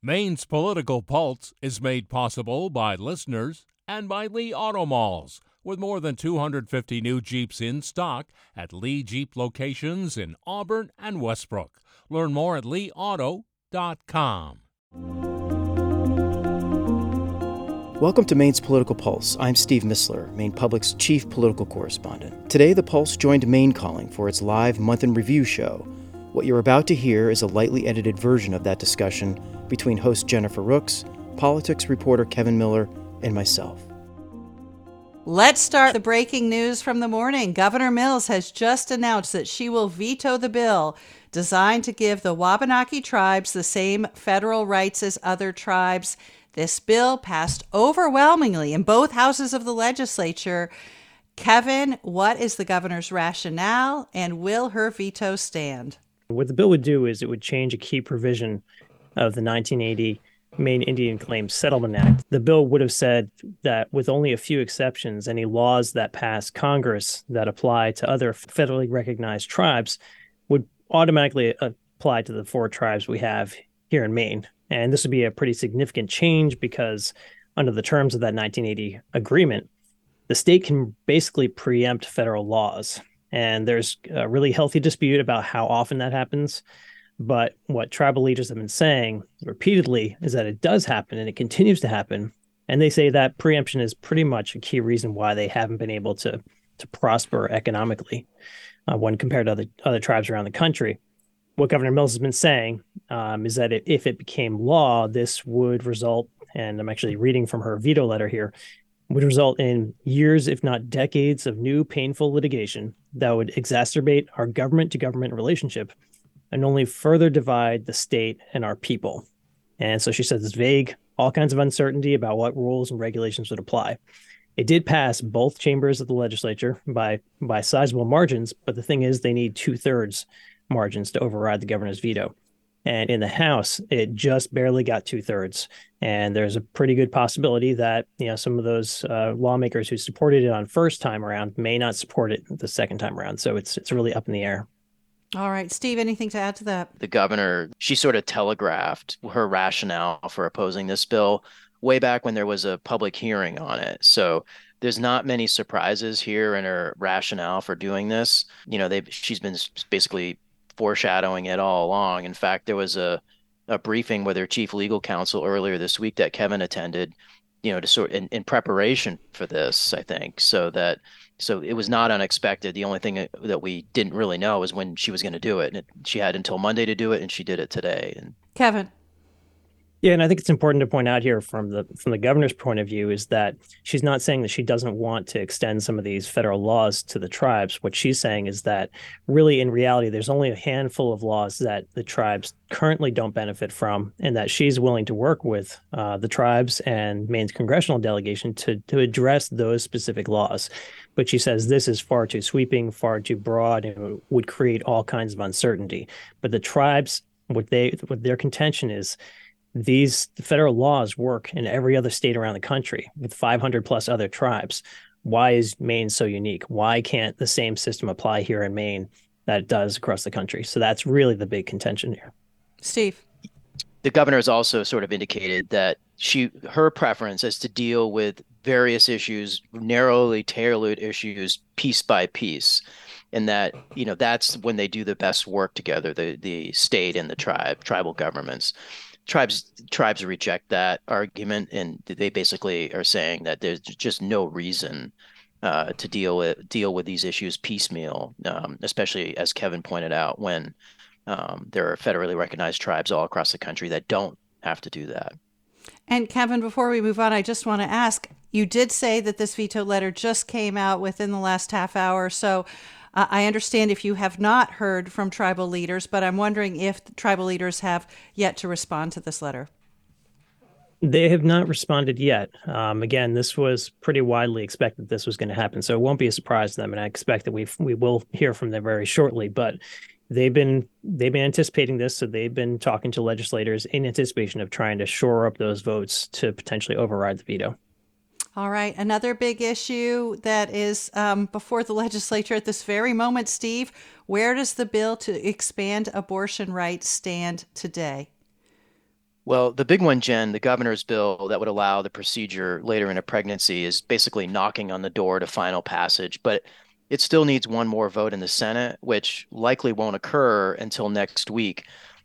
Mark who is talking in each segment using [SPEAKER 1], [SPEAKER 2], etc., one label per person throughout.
[SPEAKER 1] Maine's political pulse is made possible by listeners and by Lee Auto Malls, with more than 250 new Jeeps in stock at Lee Jeep locations in Auburn and Westbrook. Learn more at leeauto.com.
[SPEAKER 2] Welcome to Maine's Political Pulse. I'm Steve Mistler, Maine Public's chief political correspondent. Today, the Pulse joined Maine Calling for its live month in review show. What you're about to hear is a lightly edited version of that discussion between host Jennifer Rooks, politics reporter Kevin Miller, and myself.
[SPEAKER 3] Let's start the breaking news from the morning. Governor Mills has just announced that she will veto the bill designed to give the Wabanaki tribes the same federal rights as other tribes this bill passed overwhelmingly in both houses of the legislature. Kevin, what is the governor's rationale and will her veto stand?
[SPEAKER 4] What the bill would do is it would change a key provision of the 1980 Maine Indian Claims Settlement Act. The bill would have said that, with only a few exceptions, any laws that pass Congress that apply to other federally recognized tribes would automatically uh, apply to the four tribes we have here in Maine. And this would be a pretty significant change because, under the terms of that 1980 agreement, the state can basically preempt federal laws. And there's a really healthy dispute about how often that happens. But what tribal leaders have been saying repeatedly is that it does happen and it continues to happen. And they say that preemption is pretty much a key reason why they haven't been able to to prosper economically uh, when compared to other other tribes around the country what Governor Mills has been saying um, is that if it became law, this would result, and I'm actually reading from her veto letter here, would result in years, if not decades, of new painful litigation that would exacerbate our government to government relationship and only further divide the state and our people. And so she says it's vague, all kinds of uncertainty about what rules and regulations would apply. It did pass both chambers of the legislature by by sizable margins, but the thing is, they need two thirds margins to override the governor's veto. And in the House, it just barely got two thirds. And there's a pretty good possibility that you know some of those uh, lawmakers who supported it on first time around may not support it the second time around. So it's it's really up in the air.
[SPEAKER 3] All right, Steve, anything to add to that?
[SPEAKER 5] The governor, she sort of telegraphed her rationale for opposing this bill way back when there was a public hearing on it. So there's not many surprises here in her rationale for doing this. You know, they she's been basically foreshadowing it all along. In fact, there was a a briefing with their chief legal counsel earlier this week that Kevin attended, you know, to sort in, in preparation for this, I think, so that so it was not unexpected. The only thing uh, that we didn't really know was when she was going to do it. And she had until Monday to do it, and she did it today. And
[SPEAKER 3] Kevin,
[SPEAKER 4] yeah, and I think it's important to point out here from the from the governor's point of view is that she's not saying that she doesn't want to extend some of these federal laws to the tribes. What she's saying is that really in reality there's only a handful of laws that the tribes currently don't benefit from and that she's willing to work with uh, the tribes and Maine's congressional delegation to to address those specific laws. But she says this is far too sweeping, far too broad and would create all kinds of uncertainty. But the tribes what they what their contention is these federal laws work in every other state around the country with 500 plus other tribes. Why is Maine so unique? Why can't the same system apply here in Maine that it does across the country? So that's really the big contention here.
[SPEAKER 3] Steve.
[SPEAKER 5] The governor has also sort of indicated that she her preference is to deal with various issues, narrowly tailored issues, piece by piece and that you know that's when they do the best work together the the state and the tribe tribal governments tribes tribes reject that argument and they basically are saying that there's just no reason uh, to deal with deal with these issues piecemeal, um, especially as Kevin pointed out, when um, there are federally recognized tribes all across the country that don't have to do that.
[SPEAKER 3] And Kevin, before we move on, I just want to ask: you did say that this veto letter just came out within the last half hour, so uh, I understand if you have not heard from tribal leaders, but I'm wondering if tribal leaders have yet to respond to this letter.
[SPEAKER 4] They have not responded yet. Um, again, this was pretty widely expected this was going to happen, so it won't be a surprise to them, and I expect that we we will hear from them very shortly. But they've been they've been anticipating this, so they've been talking to legislators in anticipation of trying to shore up those votes to potentially override the veto.
[SPEAKER 3] All right. Another big issue that is um, before the legislature at this very moment, Steve. Where does the bill to expand abortion rights stand today?
[SPEAKER 5] Well, the big one, Jen, the governor's bill that would allow the procedure later in a pregnancy is basically knocking on the door to final passage, but it still needs one more vote in the Senate, which likely won't occur until next week.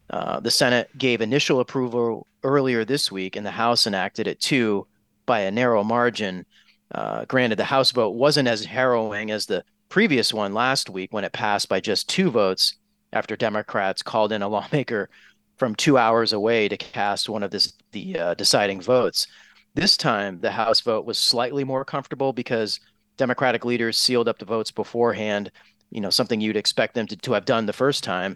[SPEAKER 5] Uh, the Senate gave initial approval earlier this week, and the House enacted it too by a narrow margin. Uh, granted, the House vote wasn't as harrowing as the previous one last week when it passed by just two votes after Democrats called in a lawmaker from two hours away to cast one of this, the uh, deciding votes. This time, the House vote was slightly more comfortable because Democratic leaders sealed up the votes beforehand. You know, something you'd expect them to, to have done the first time.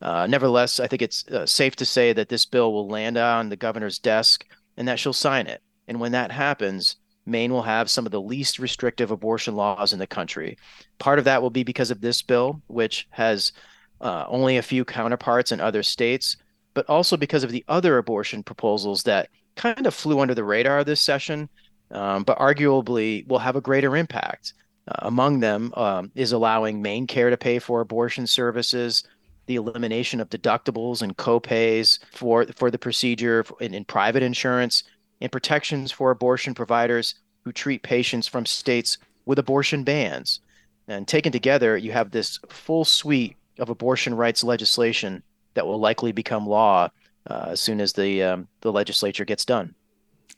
[SPEAKER 5] Uh, nevertheless, I think it's uh, safe to say that this bill will land on the governor's desk and that she'll sign it. And when that happens, Maine will have some of the least restrictive abortion laws in the country. Part of that will be because of this bill, which has uh, only a few counterparts in other states, but also because of the other abortion proposals that kind of flew under the radar this session, um, but arguably will have a greater impact. Uh, among them um, is allowing MaineCare to pay for abortion services, the elimination of deductibles and copays for for the procedure in, in private insurance, and protections for abortion providers who treat patients from states with abortion bans. And taken together, you have this full suite of abortion rights legislation that will likely become law uh, as soon as the um, the legislature gets done.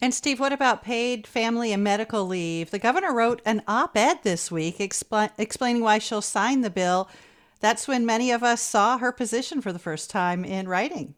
[SPEAKER 3] And Steve, what about paid family and medical leave? The governor wrote an op-ed this week expl- explaining why she'll sign the bill. That's when many of us saw her position for the first time in writing.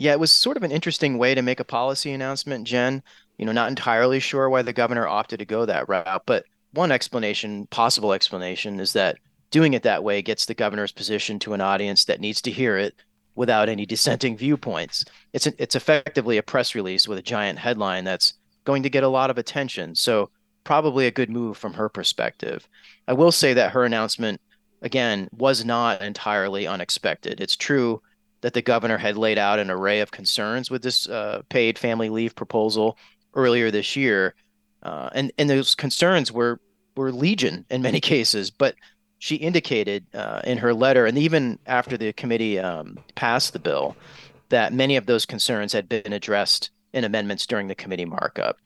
[SPEAKER 5] Yeah, it was sort of an interesting way to make a policy announcement, Jen. You know, not entirely sure why the governor opted to go that route, but one explanation, possible explanation, is that doing it that way gets the governor's position to an audience that needs to hear it without any dissenting viewpoints. It's an, it's effectively a press release with a giant headline that's going to get a lot of attention. So probably a good move from her perspective. I will say that her announcement again was not entirely unexpected. It's true that the governor had laid out an array of concerns with this uh, paid family leave proposal earlier this year, uh, and and those concerns were were legion in many cases. But she indicated uh, in her letter, and even after the committee um, passed the bill, that many of those concerns had been addressed in amendments during the committee markup.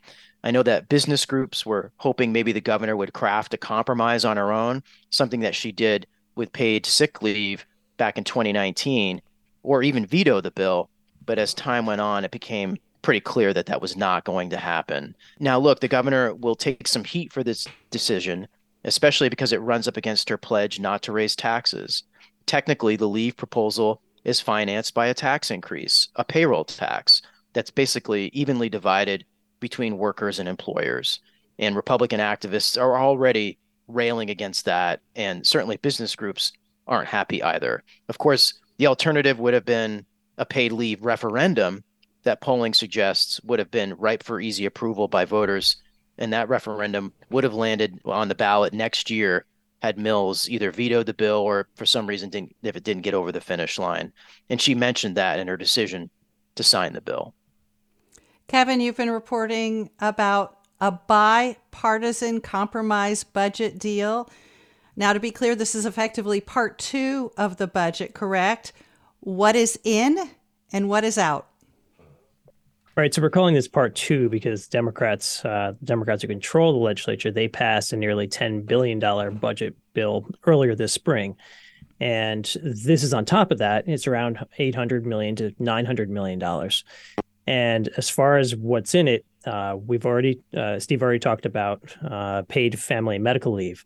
[SPEAKER 5] I know that business groups were hoping maybe the governor would craft a compromise on her own, something that she did with paid sick leave back in 2019, or even veto the bill. But as time went on, it became pretty clear that that was not going to happen. Now, look, the governor will take some heat for this decision especially because it runs up against her pledge not to raise taxes. Technically, the leave proposal is financed by a tax increase, a payroll tax that's basically evenly divided between workers and employers. And Republican activists are already railing against that, and certainly business groups aren't happy either. Of course, the alternative would have been a paid leave referendum that polling suggests would have been ripe for easy approval by voters and that referendum would have landed on the ballot next year had Mills either vetoed the bill or for some reason didn't if it didn't get over the finish line. And she mentioned that in her decision to sign the bill.
[SPEAKER 3] Kevin, you've been reporting about a bipartisan compromise budget deal. Now, to be clear, this is effectively part two of the budget, correct? What is in and what is out?
[SPEAKER 4] Right. So we're calling this part two because Democrats, uh, Democrats who control the legislature, they passed a nearly $10 billion budget bill earlier this spring. And this is on top of that. It's around 800 million to 900 million dollars. And as far as what's in it, uh, we've already, uh, Steve already talked about uh, paid family medical leave.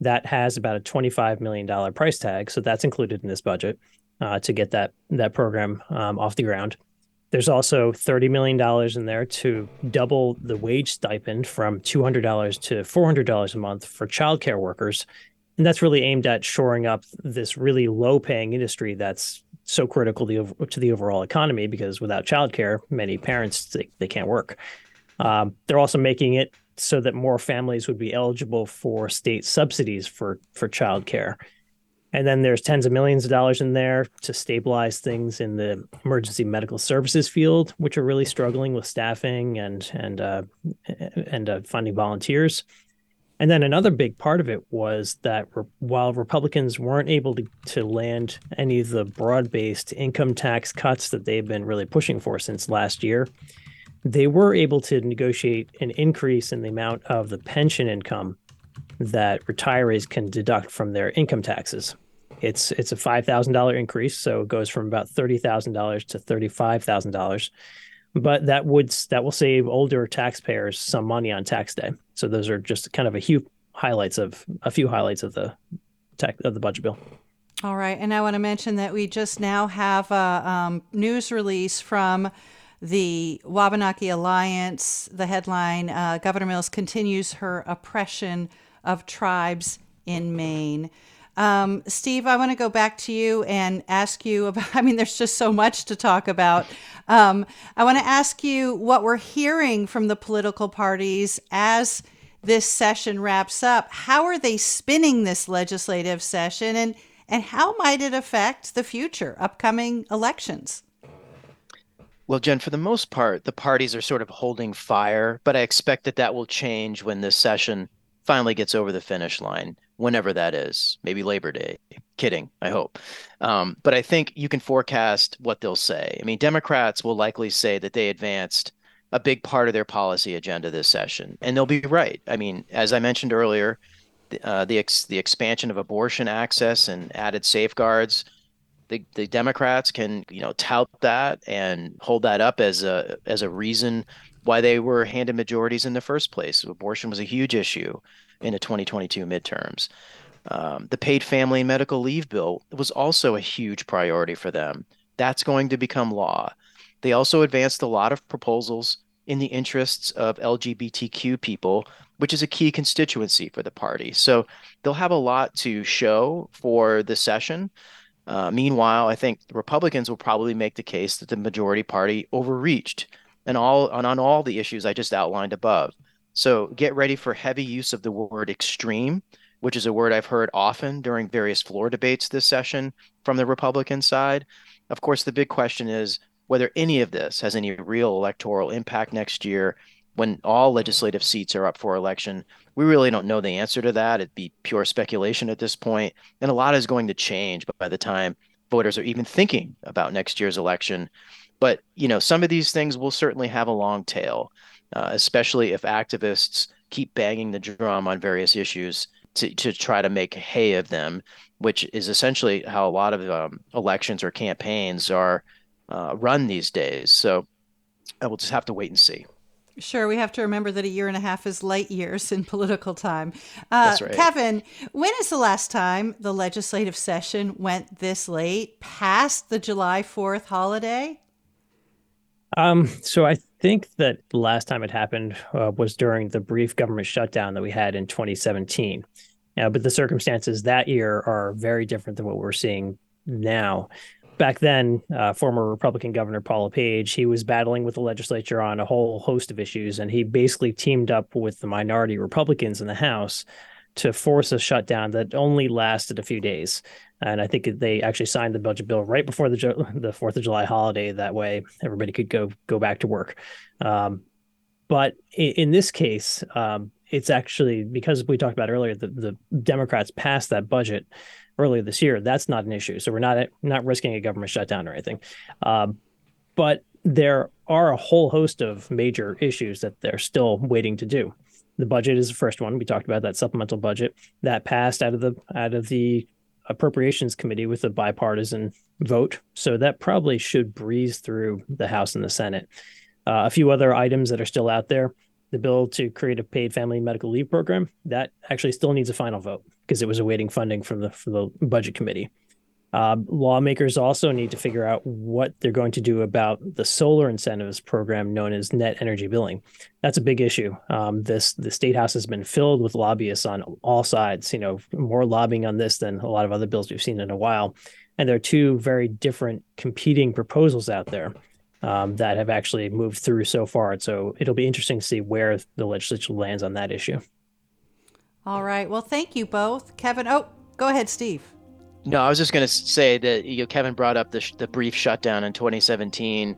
[SPEAKER 4] That has about a $25 million price tag. So that's included in this budget uh, to get that, that program um, off the ground. There's also $30 million in there to double the wage stipend from $200 to $400 a month for childcare workers. And that's really aimed at shoring up this really low paying industry that's so critical to, the overall economy because without childcare, many parents, they, they can't work. Um, they're also making it so that more families would be eligible for state subsidies for, for childcare. And then there's tens of millions of dollars in there to stabilize things in the emergency medical services field, which are really struggling with staffing and and uh, and uh, finding volunteers. And then another big part of it was that re- while Republicans weren't able to, to land any of the broad based income tax cuts that they've been really pushing for since last year, they were able to negotiate an increase in the amount of the pension income that retirees can deduct from their income taxes. It's it's a five thousand dollar increase, so it goes from about thirty thousand dollars to thirty five thousand dollars. But that would that will save older taxpayers some money on tax day. So those are just kind of a few highlights of a few highlights of the of the budget bill.
[SPEAKER 3] All right, and I want to mention that we just now have a um, news release from the Wabanaki Alliance. The headline: uh, Governor Mills continues her oppression of tribes in Maine. Um, Steve, I want to go back to you and ask you about. I mean, there's just so much to talk about. Um, I want to ask you what we're hearing from the political parties as this session wraps up. How are they spinning this legislative session, and and how might it affect the future, upcoming elections?
[SPEAKER 5] Well, Jen, for the most part, the parties are sort of holding fire, but I expect that that will change when this session finally gets over the finish line, whenever that is, maybe Labor Day. Kidding, I hope. Um, but I think you can forecast what they'll say. I mean, Democrats will likely say that they advanced a big part of their policy agenda this session, and they'll be right. I mean, as I mentioned earlier, uh, the, ex- the expansion of abortion access and added safeguards. The, the Democrats can you know tout that and hold that up as a as a reason why they were handed majorities in the first place. Abortion was a huge issue in the 2022 midterms. Um, the paid family and medical leave bill was also a huge priority for them. That's going to become law. They also advanced a lot of proposals in the interests of LGBTQ people, which is a key constituency for the party. So they'll have a lot to show for the session. Uh, meanwhile, I think the Republicans will probably make the case that the majority party overreached and all on, on all the issues I just outlined above. So get ready for heavy use of the word extreme, which is a word I've heard often during various floor debates this session from the Republican side. Of course, the big question is whether any of this has any real electoral impact next year when all legislative seats are up for election. We really don't know the answer to that. It'd be pure speculation at this point, and a lot is going to change by the time voters are even thinking about next year's election. But you know, some of these things will certainly have a long tail, uh, especially if activists keep banging the drum on various issues to, to try to make hay of them, which is essentially how a lot of um, elections or campaigns are uh, run these days. So I will just have to wait and see.
[SPEAKER 3] Sure, we have to remember that a year and a half is light years in political time.
[SPEAKER 5] Uh, That's right.
[SPEAKER 3] Kevin, when is the last time the legislative session went this late, past the July 4th holiday?
[SPEAKER 4] Um, so I think that the last time it happened uh, was during the brief government shutdown that we had in 2017. Uh, but the circumstances that year are very different than what we're seeing now. Back then, uh, former Republican Governor Paul LePage, he was battling with the legislature on a whole host of issues, and he basically teamed up with the minority Republicans in the House to force a shutdown that only lasted a few days. And I think they actually signed the budget bill right before the the Fourth of July holiday. That way, everybody could go go back to work. Um, but in, in, this case, um, it's actually because we talked about earlier that the Democrats passed that budget earlier this year. That's not an issue. So we're not not risking a government shutdown or anything. Um, but there are a whole host of major issues that they're still waiting to do. The budget is the first one. We talked about that supplemental budget that passed out of the out of the appropriations committee with a bipartisan vote. So that probably should breeze through the House and the Senate. Uh, a few other items that are still out there. The bill to create a paid family medical leave program that actually still needs a final vote because it was awaiting funding from the from the budget committee. Uh, lawmakers also need to figure out what they're going to do about the solar incentives program known as net energy billing. That's a big issue. Um, this the state house has been filled with lobbyists on all sides. You know, more lobbying on this than a lot of other bills we've seen in a while. And there are two very different competing proposals out there um, that have actually moved through so far. So it'll be interesting to see where the legislature lands on that issue.
[SPEAKER 3] All right. Well, thank you both, Kevin. Oh, go ahead, Steve.
[SPEAKER 5] No, I was just going to say that you know Kevin brought up the sh- the brief shutdown in 2017.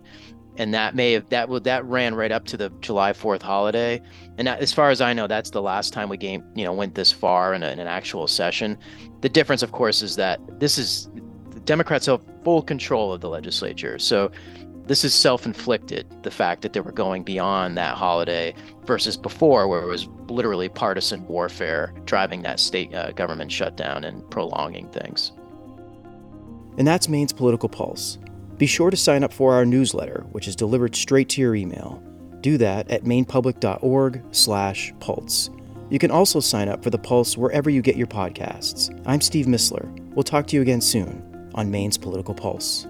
[SPEAKER 5] and that may have that would that ran right up to the July 4th holiday. And that, as far as I know, that's the last time we game you know went this far in, a, in an actual session. The difference, of course, is that this is the Democrats have full control of the legislature, so this is self-inflicted. The fact that they were going beyond that holiday versus before, where it was literally partisan warfare driving that state uh, government shutdown and prolonging things.
[SPEAKER 2] And that's Maine's Political Pulse. Be sure to sign up for our newsletter, which is delivered straight to your email. Do that at mainepublic.org/pulse. You can also sign up for the Pulse wherever you get your podcasts. I'm Steve Mistler. We'll talk to you again soon on Maine's Political Pulse.